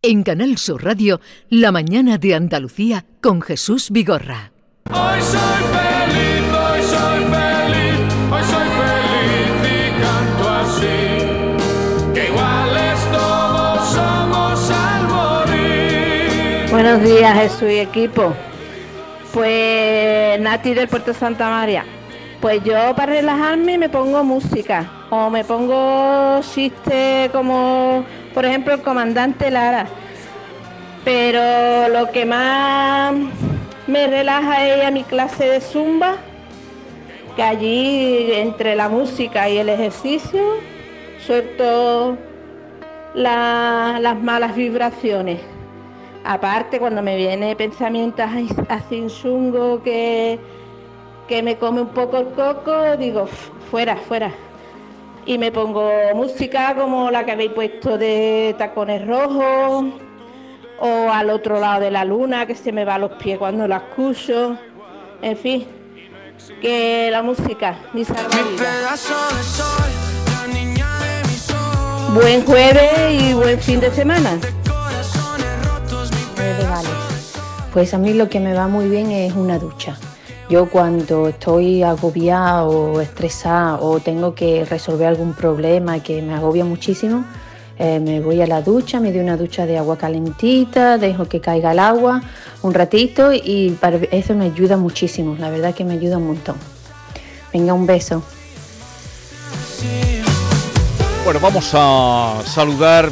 En Canal Sur Radio, La mañana de Andalucía con Jesús Vigorra. Hoy soy feliz, hoy soy feliz, hoy soy feliz y canto así. Que iguales todos somos al morir. Buenos días, Jesús y equipo. Pues Nati del Puerto Santa María. Pues yo para relajarme me pongo música o me pongo chistes como por ejemplo el comandante Lara. Pero lo que más me relaja es a mi clase de zumba, que allí entre la música y el ejercicio suelto la- las malas vibraciones. Aparte, cuando me viene pensamientos así- chungo que, que me come un poco el coco, digo, "Fu- fuera, fuera. Y me pongo música como la que habéis puesto de tacones rojos, o al otro lado de la luna, que se me va a los pies cuando la escucho. En fin, que la música, salvavidas. Buen jueves y buen fin de semana. Pues a mí lo que me va muy bien es una ducha. Yo cuando estoy agobiada o estresada o tengo que resolver algún problema que me agobia muchísimo, eh, me voy a la ducha, me doy una ducha de agua calentita, dejo que caiga el agua un ratito y para eso me ayuda muchísimo, la verdad que me ayuda un montón. Venga, un beso. Bueno, vamos a saludar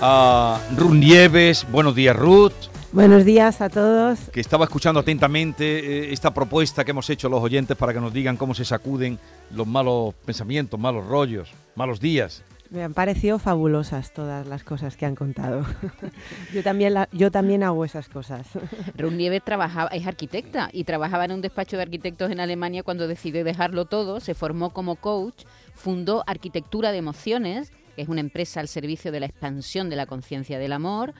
a Ruth Nieves. Buenos días, Ruth, Buenos días a todos. que estaba escuchando atentamente eh, esta propuesta que hemos hecho los oyentes para que nos digan cómo se sacuden los malos pensamientos, malos rollos, malos días. Me han parecido fabulosas todas las cosas que han contado. yo, también la- yo también hago esas cosas. Ruth Nieves trabajaba, es arquitecta y trabajaba en un despacho de arquitectos en Alemania cuando decidió dejarlo todo, se formó como coach, fundó Arquitectura de Emociones, que es una empresa al servicio de la expansión de la conciencia del amor,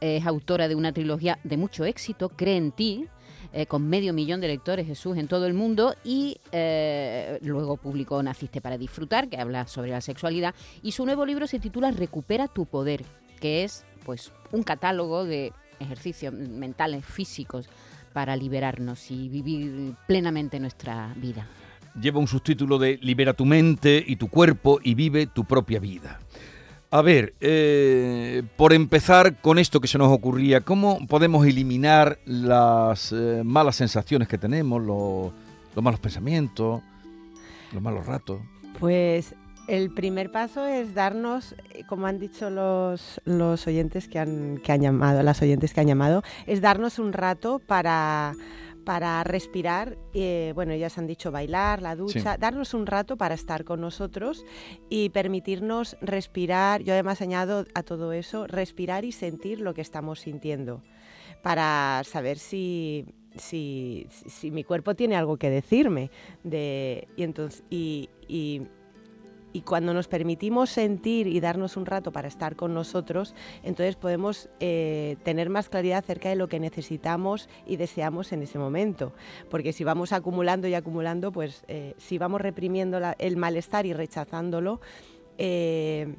es autora de una trilogía de mucho éxito, Cree en ti, eh, con medio millón de lectores Jesús en todo el mundo y eh, luego publicó Naciste para disfrutar, que habla sobre la sexualidad y su nuevo libro se titula Recupera tu poder, que es pues un catálogo de ejercicios mentales, físicos para liberarnos y vivir plenamente nuestra vida. Lleva un subtítulo de Libera tu mente y tu cuerpo y vive tu propia vida. A ver, eh, por empezar con esto que se nos ocurría, ¿cómo podemos eliminar las eh, malas sensaciones que tenemos, lo- los malos pensamientos, los malos ratos? Pues el primer paso es darnos, eh, como han dicho los, los oyentes que han, que han llamado, las oyentes que han llamado, es darnos un rato para, para respirar. eh, bueno, ellas han dicho bailar, la ducha, darnos un rato para estar con nosotros y permitirnos respirar. Yo además añado a todo eso, respirar y sentir lo que estamos sintiendo para saber si, si, si- si mi cuerpo tiene algo que decirme. De, y, entonces, y, y- y cuando nos permitimos sentir y darnos un rato para estar con nosotros, entonces podemos eh, tener más claridad acerca de lo que necesitamos y deseamos en ese momento. Porque si vamos acumulando y acumulando, pues eh, si vamos reprimiendo el malestar y rechazándolo, eh,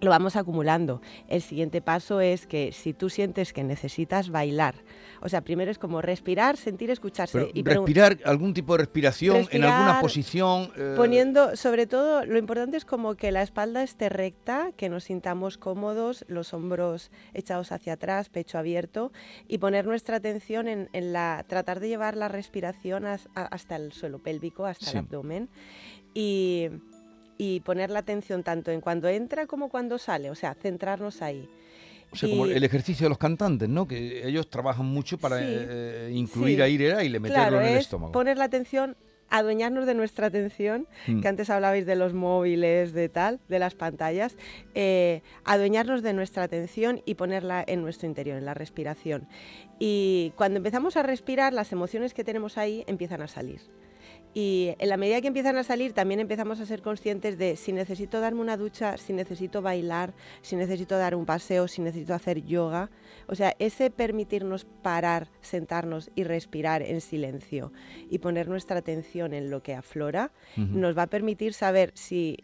lo vamos acumulando. El siguiente paso es que si tú sientes que necesitas bailar, o sea, primero es como respirar, sentir, escucharse. Pero y respirar, algún tipo de respiración en alguna posición. eh, Poniendo, sobre todo, lo importante es como que la espalda esté recta, que nos sintamos cómodos, los hombros echados hacia atrás, pecho abierto, y poner nuestra atención en, en la, tratar de llevar la respiración a- hasta el suelo pélvico, hasta Sí. el abdomen, y, y poner la atención tanto en cuando entra como cuando sale, o sea, centrarnos ahí. o sea, como y- el ejercicio de los cantantes, ¿no? Que ellos trabajan mucho para Sí, eh, incluir sí. aire y le meterlo Claro, en el es estómago. poner la atención, adueñarnos de nuestra atención, Mm. que antes hablabais de los móviles, de tal, de las pantallas, eh, adueñarnos de nuestra atención y ponerla en nuestro interior, en la respiración. Y cuando empezamos a respirar, las emociones que tenemos ahí empiezan a salir. Y en la medida que empiezan a salir, también empezamos a ser conscientes de si necesito darme una ducha, si necesito bailar, si necesito dar un paseo, si necesito hacer yoga. O sea, ese permitirnos parar, sentarnos y respirar en silencio y poner nuestra atención en lo que aflora, nos va a permitir saber si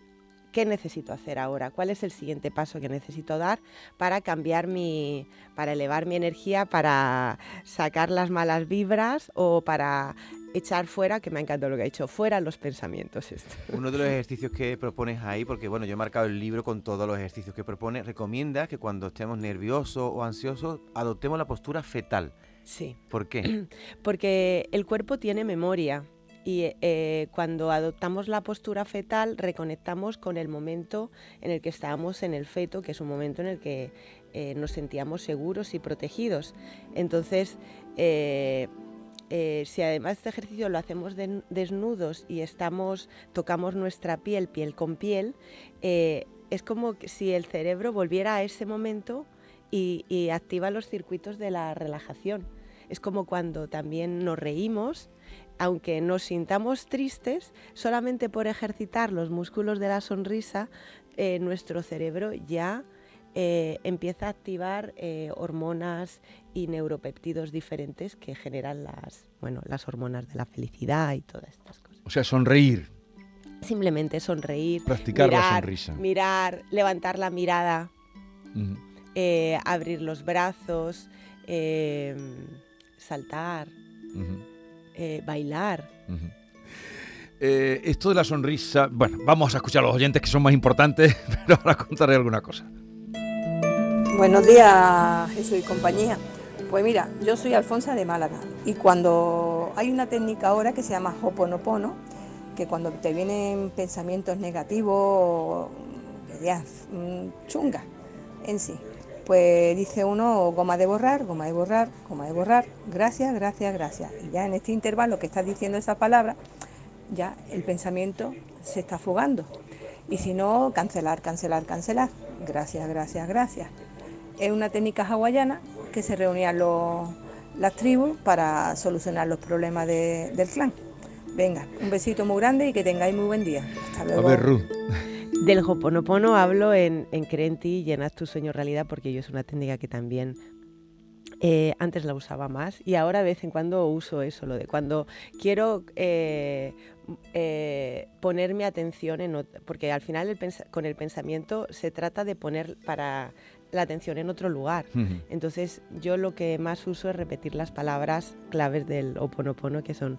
¿qué necesito hacer ahora? ¿Cuál es el siguiente paso que necesito dar para cambiar mi, para elevar mi energía, para sacar las malas vibras o para echar fuera, que me ha encantado lo que ha hecho, fuera los pensamientos. Esto. Uno de los ejercicios que propones ahí, porque bueno, yo he marcado el libro con todos los ejercicios que propone, recomienda que cuando estemos nerviosos o ansiosos adoptemos la postura fetal. Sí. ¿Por qué? Porque el cuerpo tiene memoria y eh, cuando adoptamos la postura fetal reconectamos con el momento en el que estábamos en el feto, que es un momento en el que eh, nos sentíamos seguros y protegidos. Entonces, eh, eh, si además este ejercicio lo hacemos de- desnudos y estamos, tocamos nuestra piel, piel con piel, eh, es como si el cerebro volviera a ese momento y, y activa los circuitos de la relajación. Es como cuando también nos reímos, aunque nos sintamos tristes, solamente por ejercitar los músculos de la sonrisa, eh, nuestro cerebro ya eh, empieza a activar eh, hormonas y neuropéptidos diferentes que generan las, bueno, las hormonas de la felicidad y todas estas cosas. O sea, sonreír. Simplemente sonreír, Practicar la mirar, sonrisa. mirar, levantar la mirada, eh, abrir los brazos, saltar, bailar. Eh, esto de la sonrisa, bueno, vamos a escuchar a los oyentes que son más importantes, pero ahora contaré alguna cosa. Buenos días, Jesús y compañía. Pues mira, yo soy Alfonsa de Málaga y cuando hay una técnica ahora que se llama Hoponopono, que cuando te vienen pensamientos negativos, ideas mm, chungas en sí, pues dice uno goma de borrar, goma de borrar, goma de borrar, gracias, gracias, gracias. Y ya en este intervalo que estás diciendo esa palabra, ya el pensamiento se está fugando. Y si no, cancelar, cancelar, cancelar. Gracias, gracias, gracias. Es una técnica hawaiana que se reunían los- las tribus para solucionar los problemas de- del clan. Venga, un besito muy grande y que tengáis muy buen día. Hasta A luego. ver, Ruth. Del Hoponopono hablo en, en Cree en ti, llenas tu sueño realidad, porque yo es una técnica que también eh, antes la usaba más y ahora de vez en cuando uso eso, lo de cuando quiero eh, eh, poner mi atención en porque al final el pens- con el pensamiento se trata de poner para la atención en otro lugar. Entonces yo lo que más uso es repetir las palabras claves del Oponopono que son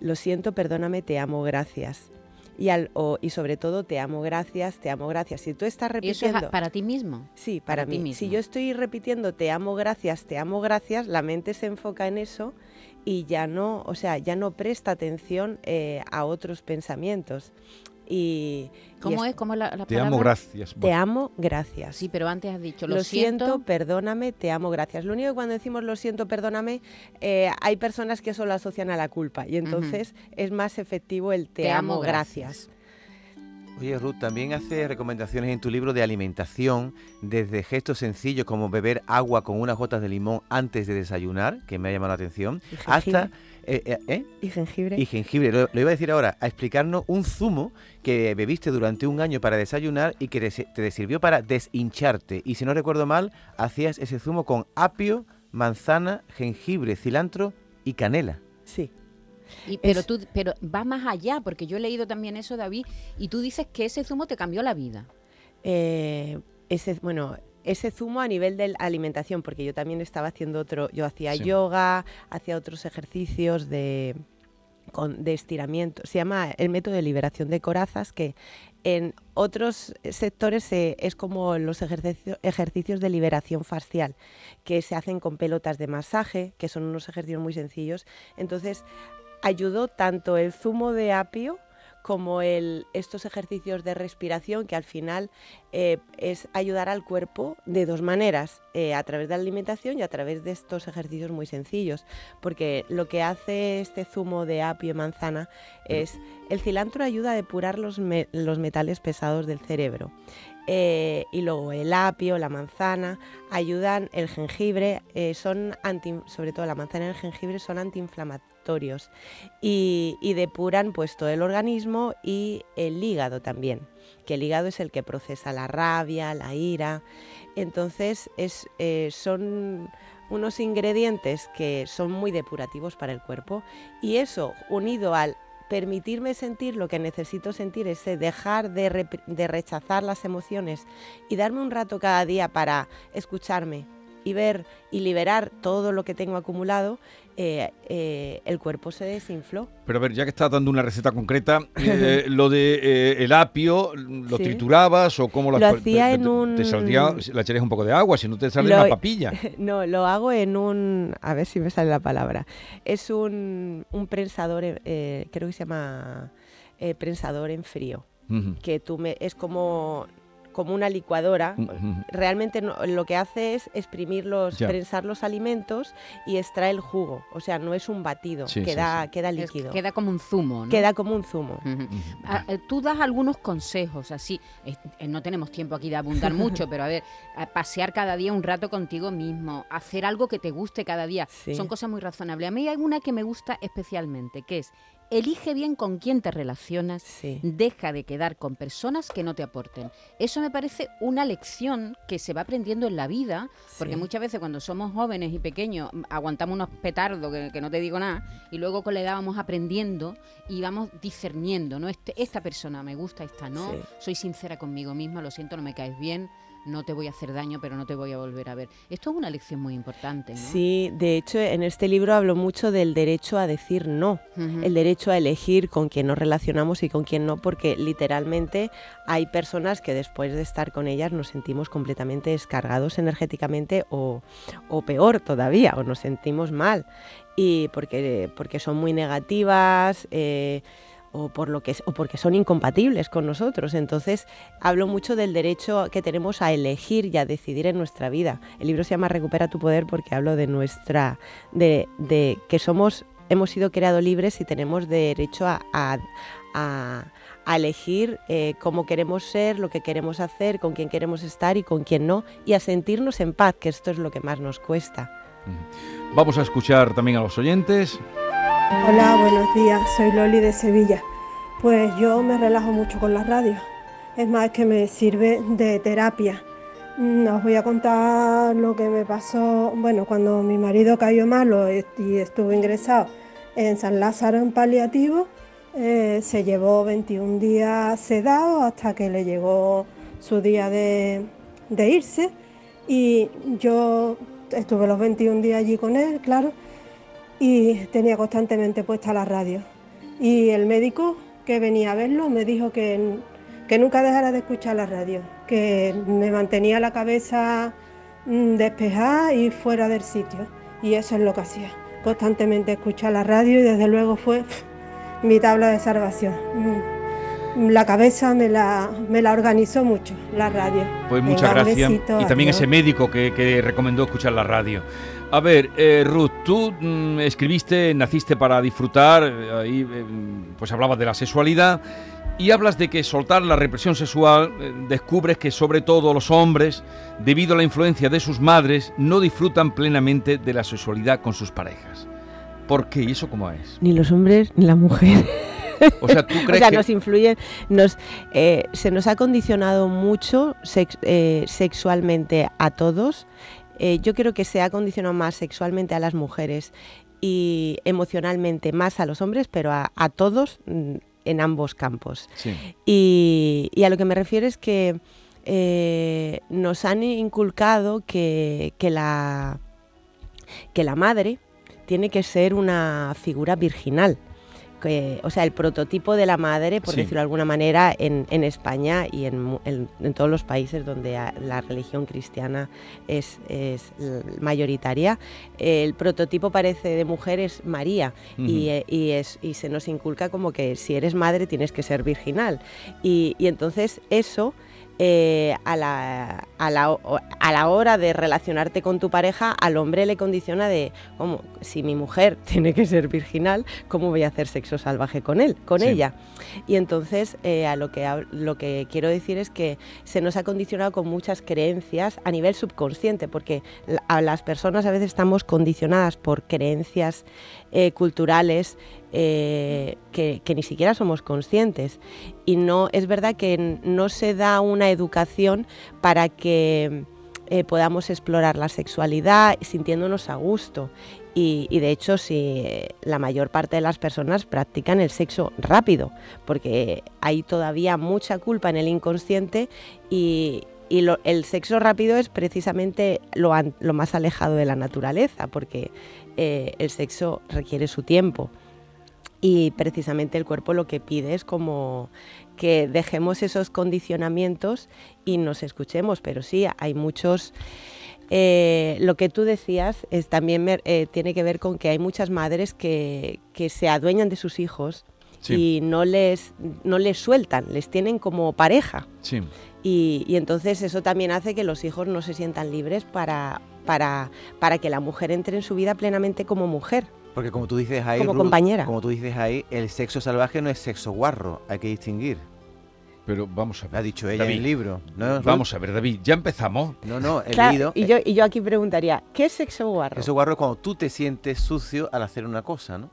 lo siento, perdóname, te amo, gracias. Y, al, o- y sobre todo, te amo, gracias, te amo, gracias. Si tú estás ¿Eso es repitiendo... para ti mismo? Sí, para, para ti mí. Si mismo. yo estoy repitiendo te amo, gracias, te amo, gracias, la mente se enfoca en eso y ya no, o sea, ya no presta atención eh, a otros pensamientos. Y, y ¿Cómo es- es? ¿Cómo la, la Te amo, palabra? gracias. Te amo, gracias. Sí, pero antes has dicho, lo, siento, perdóname, te amo, gracias. Lo único que cuando decimos lo siento, perdóname, eh, hay personas que eso lo asocian a la culpa y entonces es más efectivo el te, Te amo, amo, gracias. Oye, Ruth, también hace recomendaciones en tu libro de alimentación, desde gestos sencillos como beber agua con unas gotas de limón antes de desayunar, que me ha llamado la atención, hasta... eh, eh, ¿eh? Y jengibre. Y jengibre, lo, lo iba a decir ahora, a explicarnos un zumo que bebiste durante un año para desayunar y que te, te sirvió para deshincharte. Y si no recuerdo mal, hacías ese zumo con apio, manzana, jengibre, cilantro y canela. Sí. Y- pero Es- tú, pero va más allá, porque yo he leído también eso, David, y tú dices que ese zumo te cambió la vida. Eh, ese, bueno, ese zumo a nivel de la alimentación, porque yo también estaba haciendo otro, yo hacía Sí. yoga, hacía otros ejercicios de, con- de estiramiento. Se llama el método de liberación de corazas, que en otros sectores se- es como los ejercicio- ejercicios de liberación facial, que se hacen con pelotas de masaje, que son unos ejercicios muy sencillos. Entonces, ayudó tanto el zumo de apio como el, estos ejercicios de respiración que al final eh, es ayudar al cuerpo de dos maneras, eh, a través de la alimentación y a través de estos ejercicios muy sencillos, porque lo que hace este zumo de apio y manzana es, el cilantro ayuda a depurar los, me- los metales pesados del cerebro. Eh, y luego el apio, la manzana, ayudan, el jengibre, eh, son anti, sobre todo la manzana y el jengibre son antiinflamatorios y, y depuran pues todo el organismo y el hígado también, que el hígado es el que procesa la rabia, la ira. Entonces es, eh, son unos ingredientes que son muy depurativos para el cuerpo y eso unido al permitirme sentir lo que necesito sentir, ese dejar de, de rechazar las emociones y darme un rato cada día para escucharme y ver y liberar todo lo que tengo acumulado, eh, eh, el cuerpo se desinfló. Pero a ver, ya que estás dando una receta concreta, eh, lo de el apio, ¿lo Sí. triturabas o cómo Lo te- hacía te- en te- un- Te saldría, le echarías un poco de agua, si no te sale Lo- una papilla. No, lo hago en un... A ver si me sale la palabra. Es un, un prensador, creo que se llama prensador en frío. Que tú me... Es como, como una licuadora. Ujú. Realmente no- lo que hace es exprimir los, Ya. prensar los alimentos y extrae el jugo. O sea, no es un batido, Sí, queda, sí. queda Es- líquido. queda como un zumo, ¿no? Queda como un zumo. Ah, eh, Tú das algunos consejos, así, eh, no tenemos tiempo aquí de abundar mucho, pero a ver, a pasear cada día un rato contigo mismo, hacer algo que te guste cada día, Sí. son cosas muy razonables. A mí hay una que me gusta especialmente, que es, elige bien con quién te relacionas, Sí. deja de quedar con personas que no te aporten. Eso me parece una lección que se va aprendiendo en la vida, porque Sí. muchas veces cuando somos jóvenes y pequeños mm, aguantamos unos petardos que, que no te digo nada, y luego con la edad vamos aprendiendo y vamos discerniendo, ¿no? Este, esta persona me gusta, esta no, Sí. soy sincera conmigo misma, lo siento, no me caes bien, no te voy a hacer daño, pero no te voy a volver a ver. Esto es una lección muy importante, ¿no? Sí, de hecho en este libro hablo mucho del derecho a decir no. El derecho a elegir con quién nos relacionamos y con quién no, porque literalmente hay personas que después de estar con ellas nos sentimos completamente descargados energéticamente o, o peor todavía, o nos sentimos mal, y porque, porque son muy negativas. eh, o, por lo que, o porque son incompatibles con nosotros. Entonces, hablo mucho del derecho que tenemos a elegir y a decidir en nuestra vida. El libro se llama Recupera tu poder porque hablo de nuestra, de, de que somos hemos sido creados libres y tenemos derecho a, a- a- a elegir eh, cómo queremos ser, lo que queremos hacer, con quién queremos estar y con quién no, y a sentirnos en paz, que esto es lo que más nos cuesta. Vamos a escuchar también a los oyentes. Hola, buenos días. Soy Loli de Sevilla. Pues yo me relajo mucho con la radio. Es más, que me sirve de terapia. Mm, Os voy a contar lo que me pasó, bueno, cuando mi marido cayó malo y estuvo ingresado en San Lázaro en paliativo. eh, se llevó 21 días sedado hasta que le llegó su día de irse. Y yo estuve los 21 días allí con él, claro y tenía constantemente puesta la radio. Y el médico que venía a verlo me dijo que, que nunca dejara de escuchar la radio, que me mantenía la cabeza mm, despejada y fuera del sitio. Y eso es lo que hacía, constantemente escuchar la radio y desde luego fue mi tabla de salvación. La cabeza me la, me la organizó mucho, la radio. Pues muchas gracias. besito, y también adiós. ese médico que, que recomendó escuchar la radio. A ver, eh, Ruth, tú mm, escribiste, naciste para disfrutar, eh, ahí eh, pues hablabas de la sexualidad y hablas de que soltar la represión sexual, eh, descubres que sobre todo los hombres, debido a la influencia de sus madres, no disfrutan plenamente de la sexualidad con sus parejas. ¿Por qué? ¿Y eso cómo es? Ni los hombres ni la mujer. O sea, ¿tú o crees sea, que...? nos influyen, nos, eh, se nos ha condicionado mucho sex- eh, sexualmente a todos. Eh, yo creo que se ha condicionado más sexualmente a las mujeres y emocionalmente más a los hombres, pero a, a todos mm, en ambos campos. Sí. Y, y a lo que me refiero es que nos han inculcado que, que la, que la madre tiene que ser una figura virginal. Que, o sea, el prototipo de la madre, por Sí. decirlo de alguna manera, en, en España y en, en- en todos los países donde la religión cristiana es, mayoritaria, el prototipo parece de mujer es María y, eh, y es, y se nos inculca como que si eres madre tienes que ser virginal. Y, y entonces eso eh, a, la, a, la, a la hora de relacionarte con tu pareja, al hombre le condiciona de, como, si mi mujer tiene que ser virginal, ¿cómo voy a hacer sexo salvaje con él, con Sí. ella? Y entonces eh, a lo que, lo que quiero decir es que se nos ha condicionado con muchas creencias a nivel subconsciente, porque a las personas a veces estamos condicionadas por creencias eh, culturales eh, que, ni siquiera somos conscientes. Y no es verdad que no se da una educación para que eh, podamos explorar la sexualidad sintiéndonos a gusto. Y, y de hecho, si la mayor parte de las personas practican el sexo rápido, porque hay todavía mucha culpa en el inconsciente y, y lo- el sexo rápido es precisamente lo, más alejado de la naturaleza, porque eh, el sexo requiere su tiempo. Y precisamente el cuerpo lo que pide es como que dejemos esos condicionamientos y nos escuchemos. Pero sí, hay muchos... eh, lo que tú decías es también eh, tiene que ver con que hay muchas madres que se adueñan de sus hijos Sí. y no les, no les sueltan, les tienen como pareja. Sí. Y, y entonces eso también hace que los hijos no se sientan libres para, para, para que la mujer entre en su vida plenamente como mujer. Porque como tú dices ahí, Como Ruth, compañera. como tú dices ahí, el sexo salvaje no es sexo guarro, hay que distinguir. Pero vamos a ver. Lo ha dicho ella David, en el libro. ¿no? Vamos a ver, David, ya empezamos. No, no, he Claro, leído. y, yo, y yo aquí preguntaría, ¿qué es sexo guarro? Sexo guarro es cuando tú te sientes sucio al hacer una cosa, ¿no?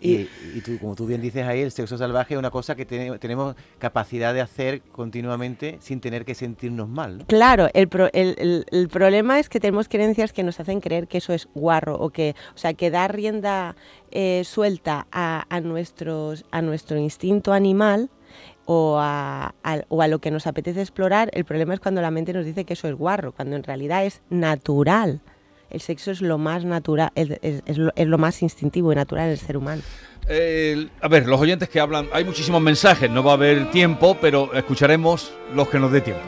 Y, y tú, como tú bien dices ahí, el sexo salvaje es una cosa que tenemos capacidad de hacer continuamente sin tener que sentirnos mal. ¿no? Claro, el, pro- el, el- el problema es que tenemos creencias que nos hacen creer que eso es guarro o que, o sea, que dar rienda eh, suelta a, a nuestros, a nuestro instinto animal o a, a- o a lo que nos apetece explorar, el problema es cuando la mente nos dice que eso es guarro, cuando en realidad es natural. El sexo es lo más natural, es, es- es lo, es lo más instintivo y natural del ser humano. A ver, los oyentes que hablan, hay muchísimos mensajes, no va a haber tiempo, pero escucharemos los que nos dé tiempo.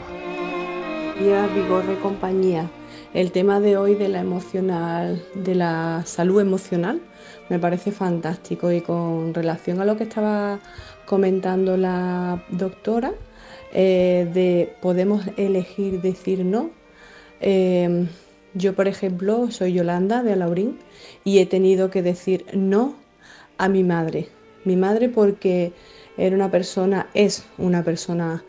días, Vigorre compañía. El tema de hoy de la emocional, de la salud emocional, me parece fantástico y con relación a lo que estaba comentando la doctora, eh, de podemos elegir decir no. Eh, yo, por ejemplo, soy Yolanda de Alaurín y he tenido que decir no a mi madre. Mi madre porque era una persona, es una persona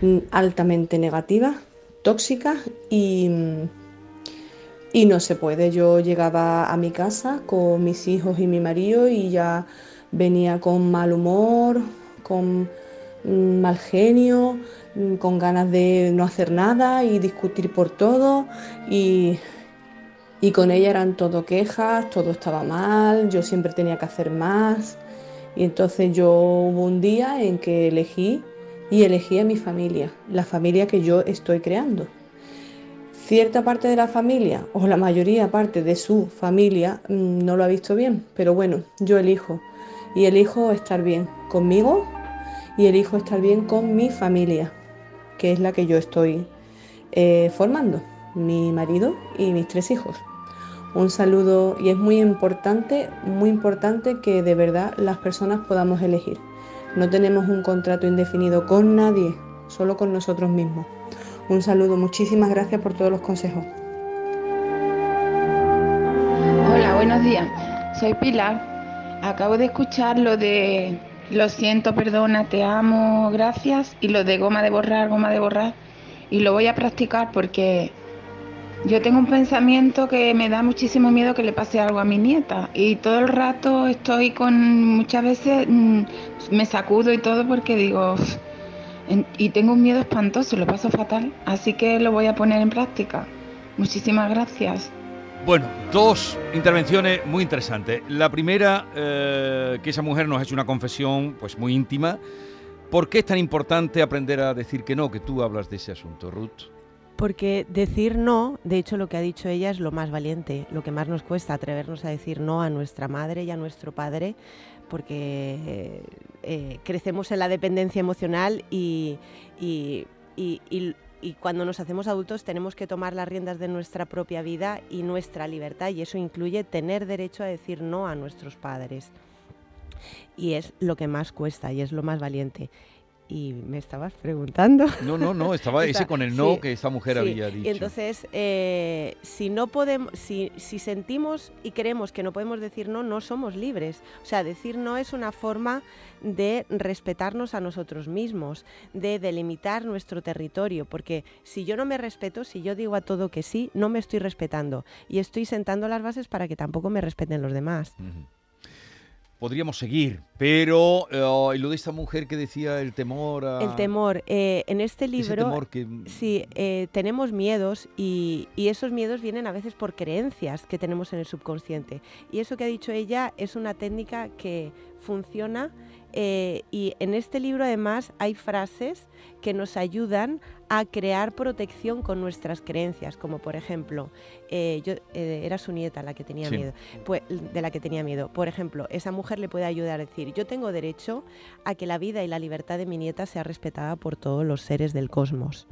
mm, altamente negativa, tóxica y, y no se puede. Yo llegaba a mi casa con mis hijos y mi marido y ya venía con mal humor, con mm, mal genio, con ganas de no hacer nada y discutir por todo y, y con ella eran todo quejas, todo estaba mal, yo siempre tenía que hacer más y entonces yo hubo un día en que elegí y elegí a mi familia, la familia que yo estoy creando. Cierta parte de la familia, o la mayoría parte de su familia, mm, no lo ha visto bien, pero bueno, yo elijo. Y elijo estar bien conmigo y elijo estar bien con mi familia, que es la que yo estoy eh, formando, mi marido y mis tres hijos. Un saludo y es muy importante, muy importante que de verdad las personas podamos elegir. No tenemos un contrato indefinido con nadie, solo con nosotros mismos. Un saludo, muchísimas gracias por todos los consejos. Hola, buenos días. Soy Pilar. Acabo de escuchar lo de lo siento, perdona, te amo, gracias y lo de goma de borrar, goma de borrar. Y lo voy a practicar porque yo tengo un pensamiento que me da muchísimo miedo que le pase algo a mi nieta. Y todo el rato estoy con, muchas veces mm, me sacudo y todo porque digo, y tengo un miedo espantoso, lo paso fatal. Así que lo voy a poner en práctica. Muchísimas gracias. Bueno, dos intervenciones muy interesantes. La primera, eh, que esa mujer nos ha hecho una confesión pues muy íntima. ¿Por qué es tan importante aprender a decir que no? Que tú hablas de ese asunto, Ruth. Porque decir no, de hecho lo que ha dicho ella es lo más valiente, lo que más nos cuesta atrevernos a decir no a nuestra madre y a nuestro padre, porque eh, crecemos en la dependencia emocional y, y- y- y- y cuando nos hacemos adultos tenemos que tomar las riendas de nuestra propia vida y nuestra libertad y eso incluye tener derecho a decir no a nuestros padres. Y es lo que más cuesta y es lo más valiente. Y me estabas preguntando. No, no, no, estaba ese Está- con el no sí, que esta mujer sí. había Y dicho. entonces, eh, si no podemos, si, si sentimos y creemos que no podemos decir no, no somos libres. O sea, decir no es una forma de respetarnos a nosotros mismos, de delimitar nuestro territorio, porque si yo no me respeto, si yo digo a todo que sí, no me estoy respetando y estoy sentando las bases para que tampoco me respeten los demás. Podríamos seguir, pero eh, y lo de esta mujer que decía el temor a... El temor. eh, en este libro, temor que... sí, eh, tenemos miedos y, y esos miedos vienen a veces por creencias que tenemos en el subconsciente. Y eso que ha dicho ella es una técnica que funciona eh, y en este libro además hay frases que nos ayudan a crear protección con nuestras creencias, como por ejemplo, eh, yo eh, era su nieta la que tenía Sí. miedo, pues, de la que tenía miedo. Por ejemplo, esa mujer le puede ayudar a decir, yo tengo derecho a que la vida y la libertad de mi nieta sea respetada por todos los seres del cosmos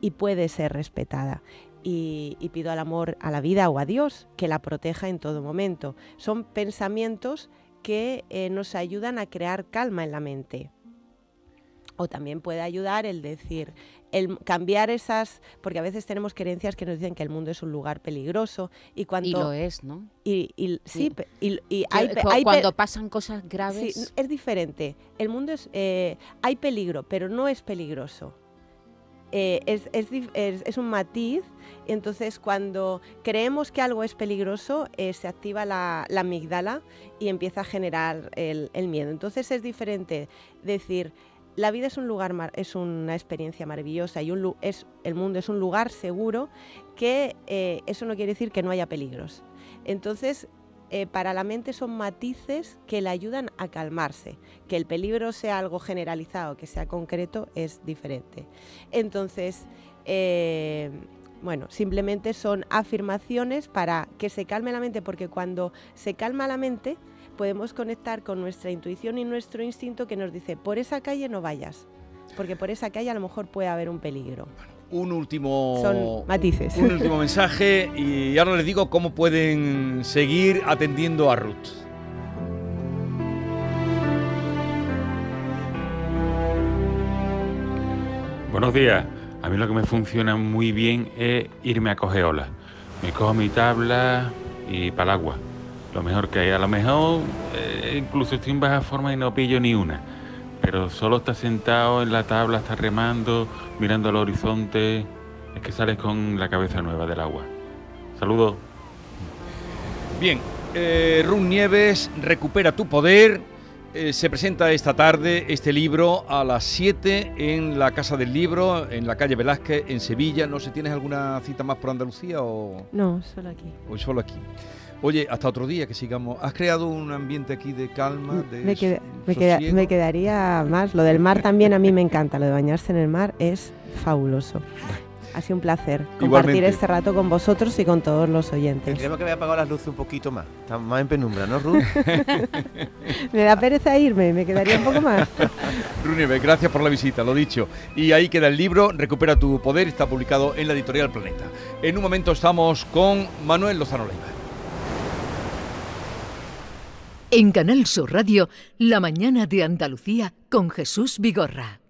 y puede ser respetada. Y, y pido al amor, a la vida o a Dios que la proteja en todo momento. Son pensamientos que eh, nos ayudan a crear calma en la mente. O también puede ayudar el decir, el cambiar esas, porque a veces tenemos creencias que nos dicen que el mundo es un lugar peligroso y cuando Y lo es, ¿no? y, y- sí, y, hay, cuando pasan cosas graves. Sí, es diferente. El mundo es. eh, hay peligro, pero no es peligroso. Eh, es, un matiz. Entonces, cuando creemos que algo es peligroso, eh, se activa la, la amígdala y empieza a generar el, miedo. Entonces, es diferente decir. La vida es un lugar, es una experiencia maravillosa y un, el mundo es un lugar seguro que eh, eso no quiere decir que no haya peligros. Entonces, eh, para la mente son matices que le ayudan a calmarse. Que el peligro sea algo generalizado, que sea concreto, es diferente. Entonces, eh, bueno, simplemente son afirmaciones para que se calme la mente, porque cuando se calma la mente, podemos conectar con nuestra intuición y nuestro instinto que nos dice, por esa calle no vayas, porque por esa calle a lo mejor puede haber un peligro. Un último... Son matices. Un último mensaje y ahora les digo cómo pueden seguir atendiendo a Ruth. Buenos días. A mí lo que me funciona muy bien es irme a coger olas. Me cojo mi tabla y para el agua. Lo mejor que hay. A lo mejor eh, incluso estoy en baja forma y no pillo ni una. Pero solo estar sentado en la tabla, estar remando, mirando al horizonte, es que sales con la cabeza nueva del agua. Saludos. Bien, eh, Nieves, Recupera tu poder. Eh, se presenta esta tarde este libro a las 7 en la Casa del Libro, en la calle Velázquez, en Sevilla. No sé, ¿tienes alguna cita más por Andalucía o, No, solo aquí. o solo aquí? Oye, hasta otro día que sigamos. ¿Has creado un ambiente aquí de calma, de Me, queda- me queda- me quedaría más. Lo del mar también a mí me encanta. Lo de bañarse en el mar es fabuloso. Ha sido un placer compartir Igualmente. este rato con vosotros y con todos los oyentes. Tendríamos que haber apagado las luces un poquito más. Está más en penumbra, ¿no, Ruth? Me da pereza irme, me quedaría un poco más. Ruth Nieves, gracias por la visita, lo dicho. Y ahí queda el libro, Recupera tu poder, está publicado en la editorial Planeta. En un momento estamos con Manuel Lozano Leiva. En Canal Sur Radio, La mañana de Andalucía con Jesús Vigorra.